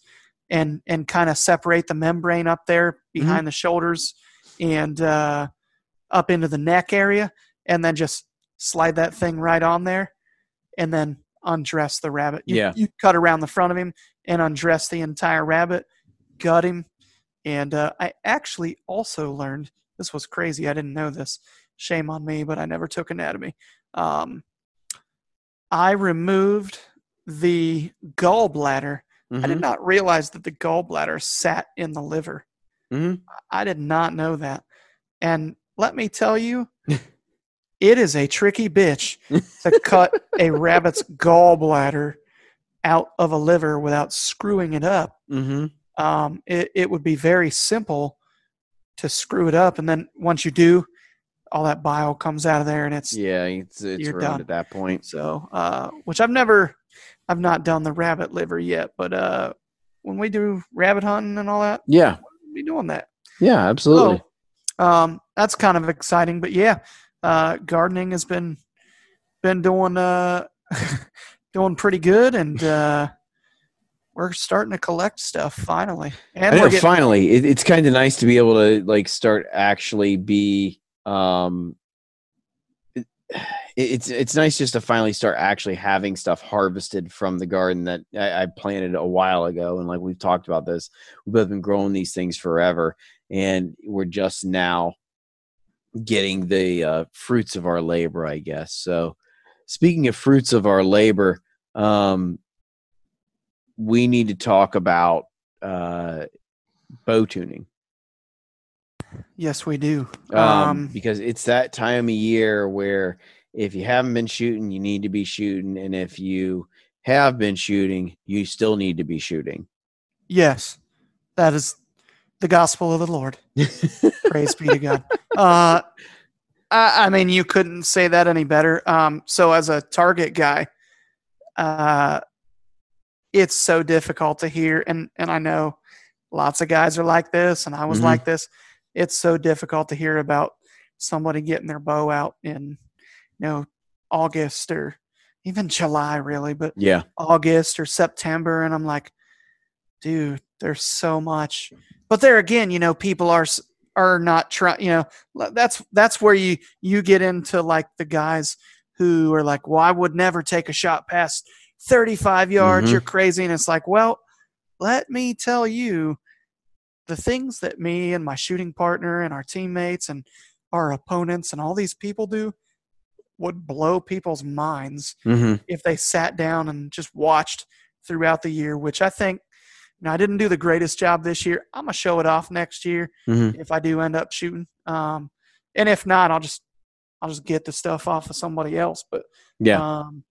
and and kind of separate the membrane up there behind the shoulders and uh, up into the neck area, and then just slide that thing right on there, and then undress the rabbit. You, Yeah. you cut around the front of him and undress the entire rabbit, gut him, and uh, I actually also learned this was crazy. I didn't know this. Shame on me, but I never took anatomy. Um, I removed the gallbladder. I did Mhm. not realize that the gallbladder sat in the liver. Mhm. I did not know that. And let me tell you, it is a tricky bitch to cut a rabbit's gallbladder out of a liver without screwing it up. Mhm. Um, it, it would be very simple to screw it up. And then once you do, all that bile comes out of there and it's Yeah, it's it's You're done. at that point. so, uh, which I've never, I've not done the rabbit liver yet, but uh, when we do rabbit hunting and all that, Yeah, we'll be doing that. yeah, absolutely. So, um, that's kind of exciting. But yeah, uh, gardening has been been doing uh, doing pretty good, and uh, we're starting to collect stuff finally. And know, getting, finally, it, it's kind of nice to be able to like start actually be. Um, it, it's it's nice just to finally start actually having stuff harvested from the garden that I, I planted a while ago, and like we've talked about this, we've both been growing these things forever, and we're just now getting the uh, fruits of our labor, I guess. So, speaking of fruits of our labor, um, we need to talk about uh, bow tuning yes, we do. um, Um, because it's that time of year where if you haven't been shooting, you need to be shooting, and if you have been shooting, you still need to be shooting. yes, that is the gospel of the Lord. Praise be to God. Uh, I, I mean, you couldn't say that any better. Um, so, as a target guy, uh, it's so difficult to hear, and and I know lots of guys are like this, and I was Mhm. like this. It's so difficult to hear about somebody getting their bow out in, you know, August or even July, really, but yeah, August or September, and I'm like, dude, there's so much. But there again, you know, people are are not trying. You know, that's that's where you you get into like the guys who are like, well, I would never take a shot past 35 yards. Mhm. You're crazy, and it's like, well, let me tell you, the things that me and my shooting partner and our teammates and our opponents and all these people do would blow people's minds hmm if they sat down and just watched throughout the year, which I think, know, I didn't do the greatest job this year. I'm gonna show it off next year hmm if I do end up shooting. Um, and if not, I'll just I'll just get the stuff off of somebody else. But yeah, um,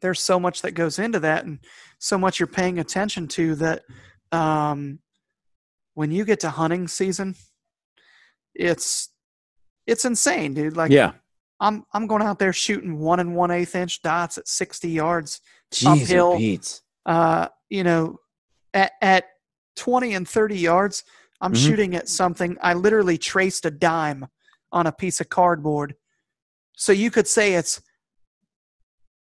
there's so much that goes into that, and so much you're paying attention to that. Um, when you get to hunting season, it's it's insane, dude. Like yeah. I'm I'm going out there shooting one and one eighth inch dots at 60 yards. Jeez, uphill. Uh, you know, at at 20 and 30 yards, I'm Mhm. shooting at something. I literally traced a dime on a piece of cardboard. So you could say it's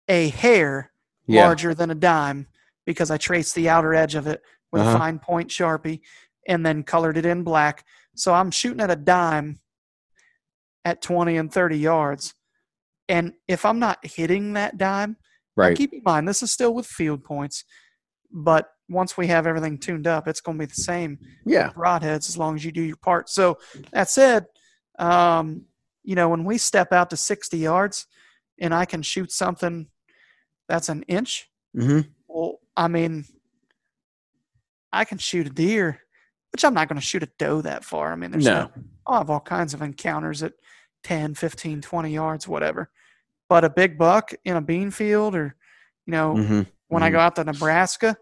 a hair Yeah, larger than a dime because I traced the outer edge of it with Uh-huh. a fine point sharpie and then colored it in black. So I'm shooting at a dime at 20 and 30 yards. And if I'm not hitting that dime, right. keep in mind this is still with field points, but once we have everything tuned up, it's going to be the same Yeah, broadheads as long as you do your part. So that said, um, you know, when we step out to 60 yards and I can shoot something that's an inch, hmm well, I mean, I can shoot a deer, which I'm not going to shoot a doe that far. I mean, there's No. I'll have all kinds of encounters at 10, 15, 20 yards, whatever. But a big buck in a bean field or, you know, hmm when I go out to Nebraska,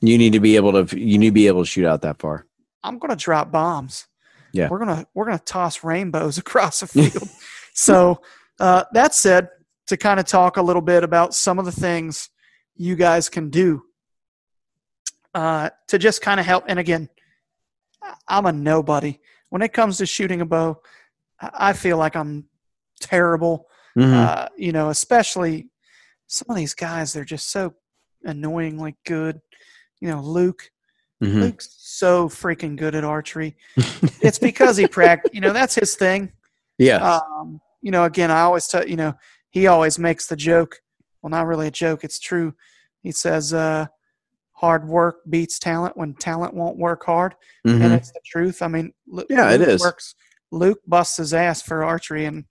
You need to be able to. You need to be able to shoot out that far. I'm going to drop bombs. Yeah. We're going to we're going to toss rainbows across the field. so, uh, that said, to kind of talk a little bit about some of the things you guys can do uh, to just kind of help. And again, I'm a nobody when it comes to shooting a bow. I feel like I'm terrible. Mhm. Uh, you know, especially some of these guys. They're just so annoyingly good. You know, Luke. Mhm. Luke's so freaking good at archery. It's because he practiced. You know, that's his thing. yeah. Um, you know, again, I always tell you know he always makes the joke. Well, not really a joke. It's true. He says, uh, "Hard work beats talent when talent won't work hard," and Mhm. it's the truth. I mean, Lu- Yeah, it Luke is. Works, Luke busts his ass for archery, and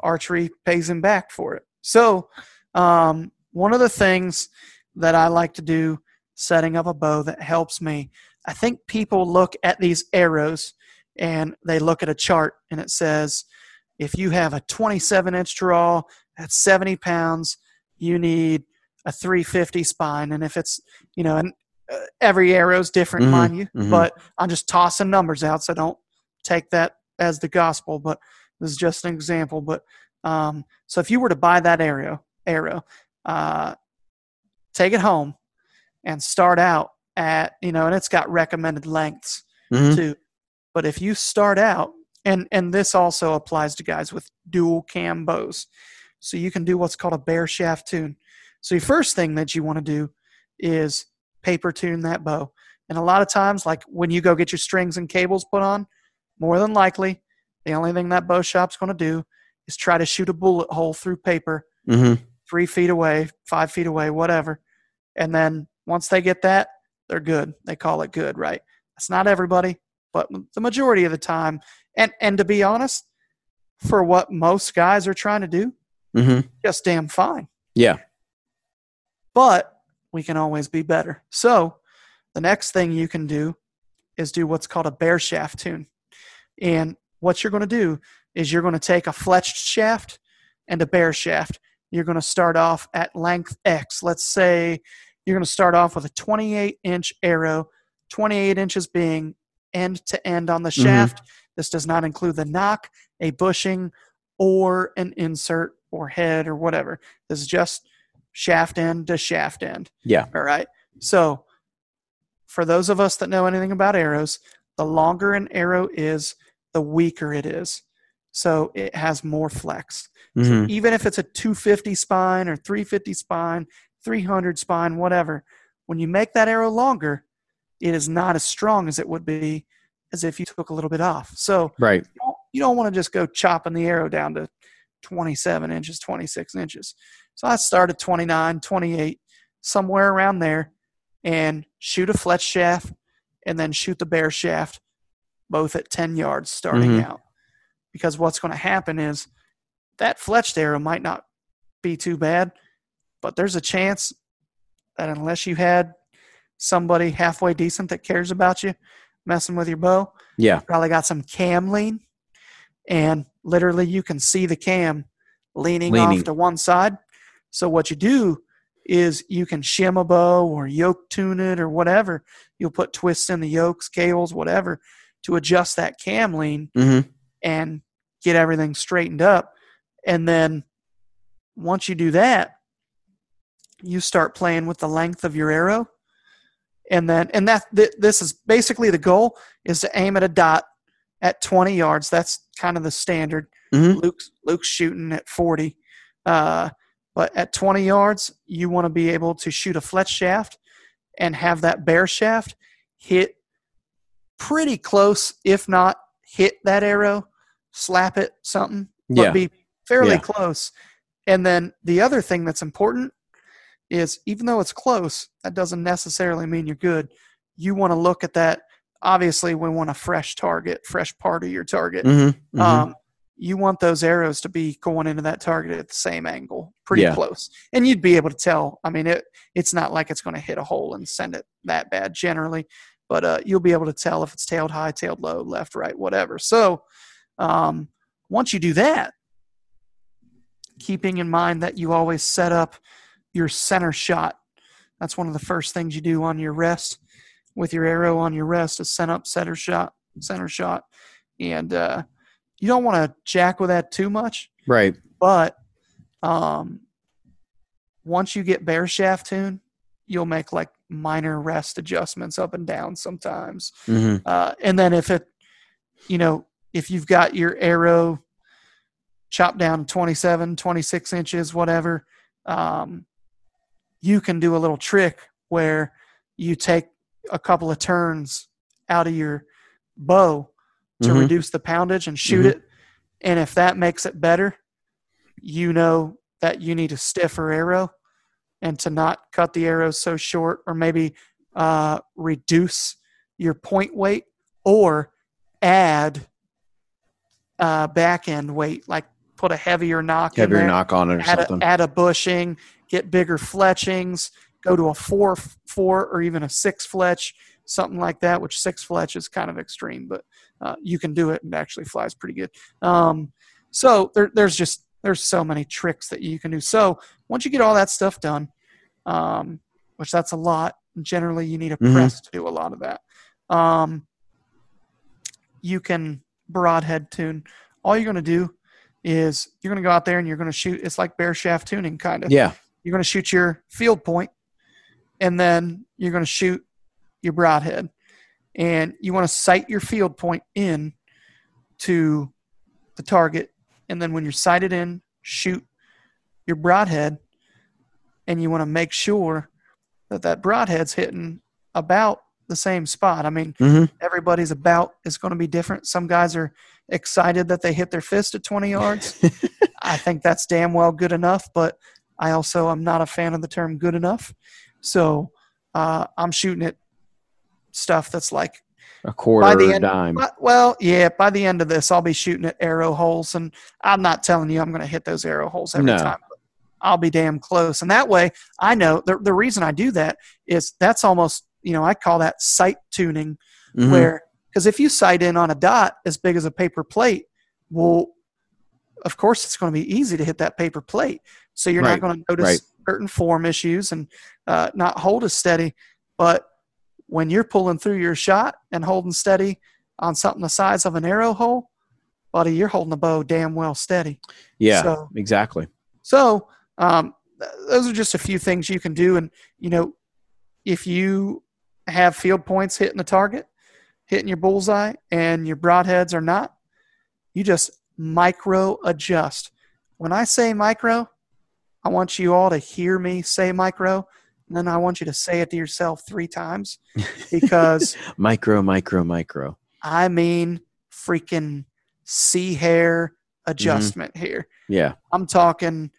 archery pays him back for it. So, um, one of the things that I like to do setting up a bow that helps me, I think people look at these arrows and they look at a chart and it says, if you have a 27 inch draw at 70 pounds, you need a 350 spine. And if it's, you know, and uh, every arrow's different, Mhm, mind you, mhm. but I'm just tossing numbers out. So don't take that as the gospel, but this is just an example. But um, so if you were to buy that arrow, arrow, uh, take it home and start out at, you know, and it's got recommended lengths Mhm. too. But if you start out, and and this also applies to guys with dual cam bows, so you can do what's called a bare shaft tune. So your first thing that you want to do is paper tune that bow. And a lot of times, like when you go get your strings and cables put on, more than likely, the only thing that bow shop's going to do is try to shoot a bullet hole through paper Mhm. three feet away, five feet away, whatever. And then once they get that, they're good. They call it good, right? That's not everybody, but the majority of the time. And and to be honest, for what most guys are trying to do, Mhm. just damn fine. Yeah. But we can always be better. So the next thing you can do is do what's called a bare shaft tune. And what you're going to do is you're going to take a fletched shaft and a bare shaft. You're going to start off at length X. Let's say you're going to start off with a 28 inch arrow, 28 inches being end to end on the Mhm. shaft. This does not include the nock, a bushing, or an insert or head or whatever. This is just shaft end to shaft end. Yeah. All right. So, for those of us that know anything about arrows, the longer an arrow is, the weaker it is. So, it has more flex. Mhm. Even if it's a 250 spine or 350 spine, 300 spine, whatever, when you make that arrow longer, it is not as strong as it would be as if you took a little bit off. So, Right. you don't, you don't want to just go chopping the arrow down to 27 inches, 26 inches. So I start at 29, 28, somewhere around there, and shoot a fletch shaft and then shoot the bare shaft, both at 10 yards starting Mhm. out. Because what's going to happen is that fletched arrow might not be too bad, but there's a chance that unless you had somebody halfway decent that cares about you messing with your bow, Yeah. probably got some cam lean and literally you can see the cam leaning, Leaning. off to one side so what you do is you can shim a bow or yoke tune it or whatever you'll put twists in the yokes cables whatever to adjust that cam lean Mhm. and get everything straightened up and then once you do that you start playing with the length of your arrow and then and that th- this is basically the goal is to aim at a dot at 20 yards that's kind of the standard Mhm. luke's luke's shooting at 40 uh, but at 20 yards you want to be able to shoot a fletch shaft and have that bare shaft hit pretty close if not hit that arrow slap it something but Yeah. be fairly Yeah. close and then the other thing that's important is even though it's close, that doesn't necessarily mean you're good. You want to look at that. Obviously, we want a fresh target, fresh part of your target. Mhm. Mhm. Um, you want those arrows to be going into that target at the same angle, pretty Yeah. close, and you'd be able to tell. I mean, it it's not like it's going to hit a hole and send it that bad generally, but uh, you'll be able to tell if it's tailed high, tailed low, left, right, whatever. So um, once you do that, keeping in mind that you always set up your center shot. That's one of the first things you do on your rest with your arrow on your rest is set up center shot, center shot. And uh, you don't want to jack with that too much, right. but Um, once you get bare shaft tune, you'll make like minor rest adjustments up and down sometimes. hmm Uh, and then if it, you know, if you've got your arrow chopped down 27, 26 inches, whatever, um, you can do a little trick where you take a couple of turns out of your bow to Mhm. reduce the poundage and shoot Mhm. it. And if that makes it better, you know that you need a stiffer arrow and to not cut the arrow so short or maybe uh, reduce your point weight or add uh, back end weight, like put a heavier nock in Heavier there nock on it or add something. a, add a bushing, get bigger fletchings, go to a four, four or even a six fletch, something like that. Which six fletch is kind of extreme, but uh, you can do it and it actually flies pretty good. Um, so there, there's just there's so many tricks that you can do. So once you get all that stuff done, um, which that's a lot. Generally, you need a Mhm. press to do a lot of that. Um, you can broadhead tune. All you're going to do is you're going to go out there and you're going to shoot. It's like bare shaft tuning, kind of. yeah. You're going to shoot your field point, and then you're going to shoot your broadhead, and you want to sight your field point in to the target, and then when you're sighted in, shoot your broadhead, and you want to make sure that that broadhead's hitting about the same spot. I mean, Mhm. everybody's about is going to be different. Some guys are excited that they hit their fist at 20 yards. I think that's damn well good enough, but I also am not a fan of the term good enough. So uh, I'm shooting at stuff that's like, A quarter By the end- dime. but- well, yeah, by the end of this, I'll be shooting at arrow holes. And I'm not telling you I'm going to hit those arrow holes every No. time. But I'll be damn close. And that way, I know the, the reason I do that is that's almost, you know, I call that sight tuning Mhm. where because if you sight in on a dot as big as a paper plate well of course it's going to be easy to hit that paper plate so you're Right, not going to notice right. certain form issues and uh, not hold as steady but when you're pulling through your shot and holding steady on something the size of an arrow hole buddy you're holding the bow damn well steady yeah. so exactly. so um, th- those are just a few things you can do, and you know, if you have field points hitting the target, hitting your bullseye, and your broadheads are not, you just micro adjust. When I say micro, I want you all to hear me say micro, and then I want you to say it to yourself three times because Micro, micro, micro. I mean freaking C hair adjustment here. Yeah. I'm talking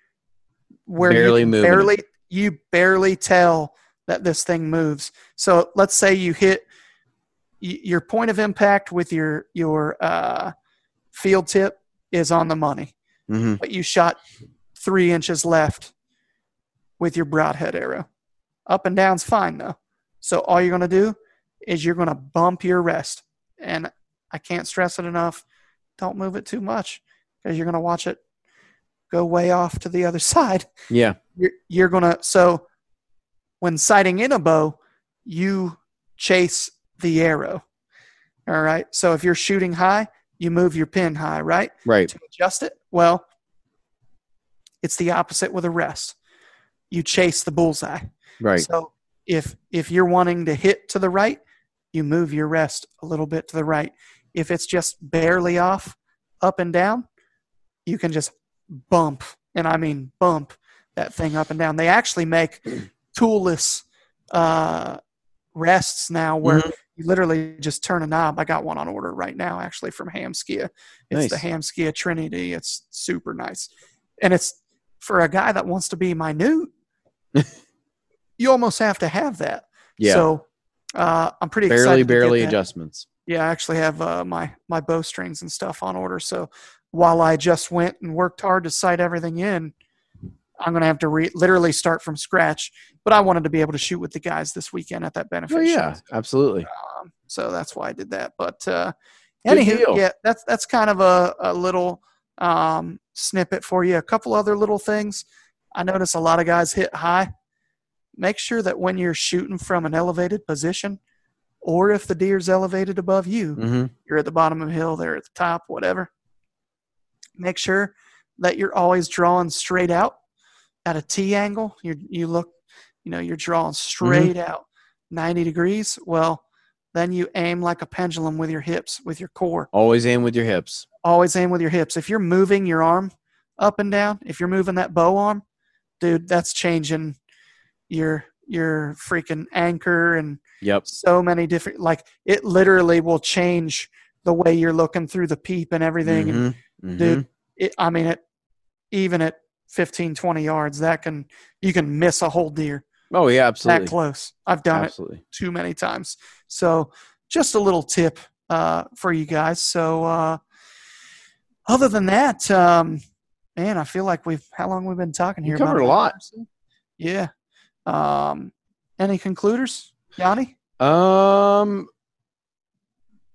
where Barely you it. barely you barely tell that this thing moves. So let's say you hit your point of impact with your your uh, field tip is on the money, hmm but you shot three inches left with your broadhead arrow. Up and down's fine though. So all you're gonna do is you're gonna bump your rest, and I can't stress it enough. Don't move it too much because you're gonna watch it go way off to the other side Yeah. you're, you're gonna so when sighting in a bow you chase the arrow all right so if you're shooting high you move your pin high right Right. to adjust it well it's the opposite with a rest. You chase the bullseye. Right. so if if you're wanting to hit to the right you move your rest a little bit to the right. If it's just barely off up and down you can just bump and i mean bump that thing up and down. They actually make toolless uh, rests now where Mhm. you literally just turn a knob. I got one on order right now actually from Hamskea it's the Hamskea trinity. It's super nice. And it's for a guy that wants to be minute you almost have to have that Yeah. so uh, i'm pretty barely, excited to barely adjustments. Yeah, I actually have uh, my my bowstrings and stuff on order. So while I just went and worked hard to sight everything in, I'm gonna have to re- literally start from scratch. But I wanted to be able to shoot with the guys this weekend at that benefit. Oh show. yeah, absolutely. Um, so that's why I did that. But uh, anywho, yeah, that's that's kind of a, a little um, snippet for you. A couple other little things. I notice a lot of guys hit high. Make sure that when you're shooting from an elevated position, or if the deer's elevated above you, hmm you're at the bottom of the hill, they're at the top, whatever. Make sure that you're always drawing straight out at a T angle. You you look, you know, you're drawing straight out 90 degrees. Well, then you aim like a pendulum with your hips, with your core. Always aim with your hips. Always aim with your hips. If you're moving your arm up and down, if you're moving that bow arm, dude, that's changing your your freaking anchor and Yep. so many different like it literally will change the way you're looking through the peep and everything and Mhm, mhm. dude it, i mean it even at 15 20 yards that can you can miss a whole deer Oh yeah, absolutely. that close i've done it too many times so just a little tip uh, for you guys so uh, other than that um, man i feel like we've how long we've been talking here covered about a lot. antlers? yeah um, any concluders yanni Um,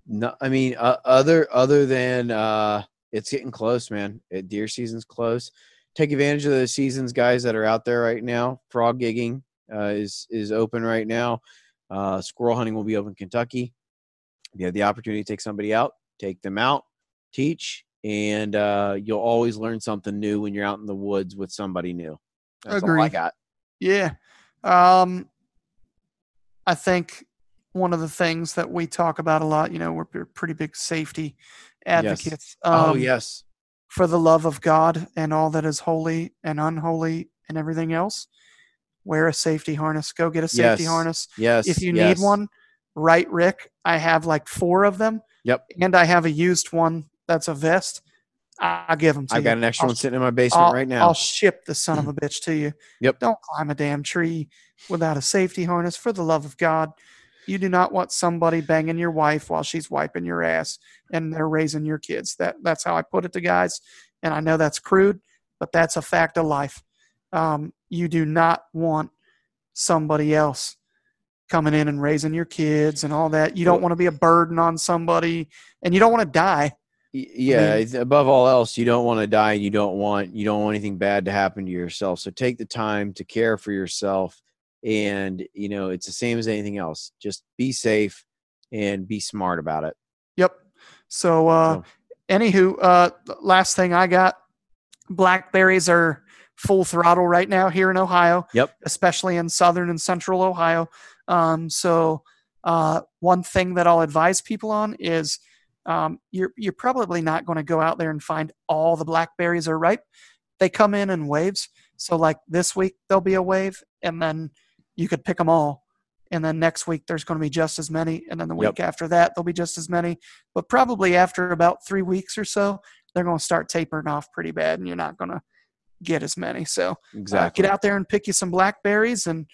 no, I mean, uh, other other than uh, it's getting close, man. It, deer season's close. Take advantage of the seasons, guys that are out there right now. Frog gigging uh, is is open right now. Uh, squirrel hunting will be open in Kentucky. If you have the opportunity to take somebody out, take them out, teach, and uh, you'll always learn something new when you're out in the woods with somebody new. That's all I got. Yeah. Um, I think one of the things that we talk about a lot, you know, we're pretty big safety advocates. oh um, yes, For the love of God and all that is holy and unholy and everything else, wear a safety harness. Go get a safety Yes. harness. yes. If you yes. need one, write Rick. I have like four of them. Yep. And I have a used one that's a vest. I- I'll give them to I you. got an extra I'll one sitting in my basement I'll, right now. I'll ship the son of a bitch to you. Yep. Don't climb a damn tree without a safety harness. For the love of God, you do not want somebody banging your wife while she's wiping your ass and they're raising your kids. That that's how I put it to guys. And I know that's crude, but that's a fact of life. Um, you do not want somebody else coming in and raising your kids and all that. You don't want to be a burden on somebody, and you don't want to die. Yeah mean- above all else you don't want to die and you don't want you don't want anything bad to happen to yourself so take the time to care for yourself and you know it's the same as anything else just be safe and be smart about it Yep. So, uh, So- anywho, uh, last thing I got blackberries are full throttle right now here in Ohio. Yep. Especially in southern and central Ohio. Um, so, uh, one thing that I'll advise people on is um, you're you're probably not going to go out there and find all the blackberries are ripe. They come in in waves. So, like this week there'll be a wave, and then you could pick them all. And then next week there's going to be just as many, and then the Yep. week after that there'll be just as many. But probably after about three weeks or so, they're going to start tapering off pretty bad, and you're not going to get as many. So, exactly uh, get out there and pick you some blackberries and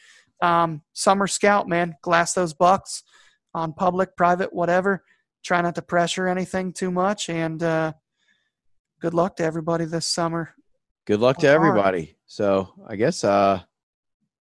um, summer scout, man. Glass those bucks on public, private, whatever. Try not to pressure anything too much. And uh, good luck to everybody this summer. good luck to everybody so i guess uh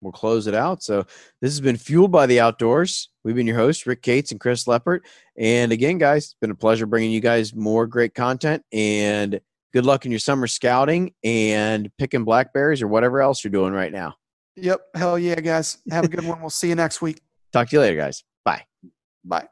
we'll close it out so this has been fueled by the outdoors we've been your hosts rick cates and chris leppert and again guys it's been a pleasure bringing you guys more great content and good luck in your summer scouting and picking blackberries or whatever else you're doing right now Yep. Hell yeah, guys. Have a good one. We'll see you next week. talk to you later guys bye Bye.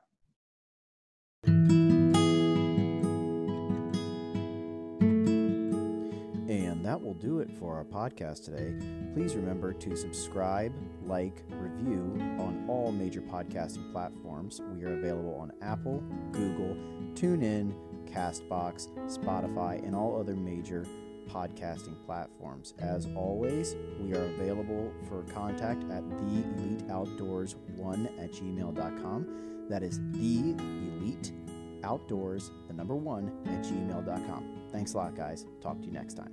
And that will do it for our podcast today. Please remember to subscribe, like, review on all major podcasting platforms. We are available on Apple, Google, TuneIn, Castbox, Spotify, and all other major podcasting platforms. As always, we are available for contact at theeliteoutdoors1 at gmail.com. That is the elite outdoors, the number one at gmail.com. Thanks a lot, guys. Talk to you next time.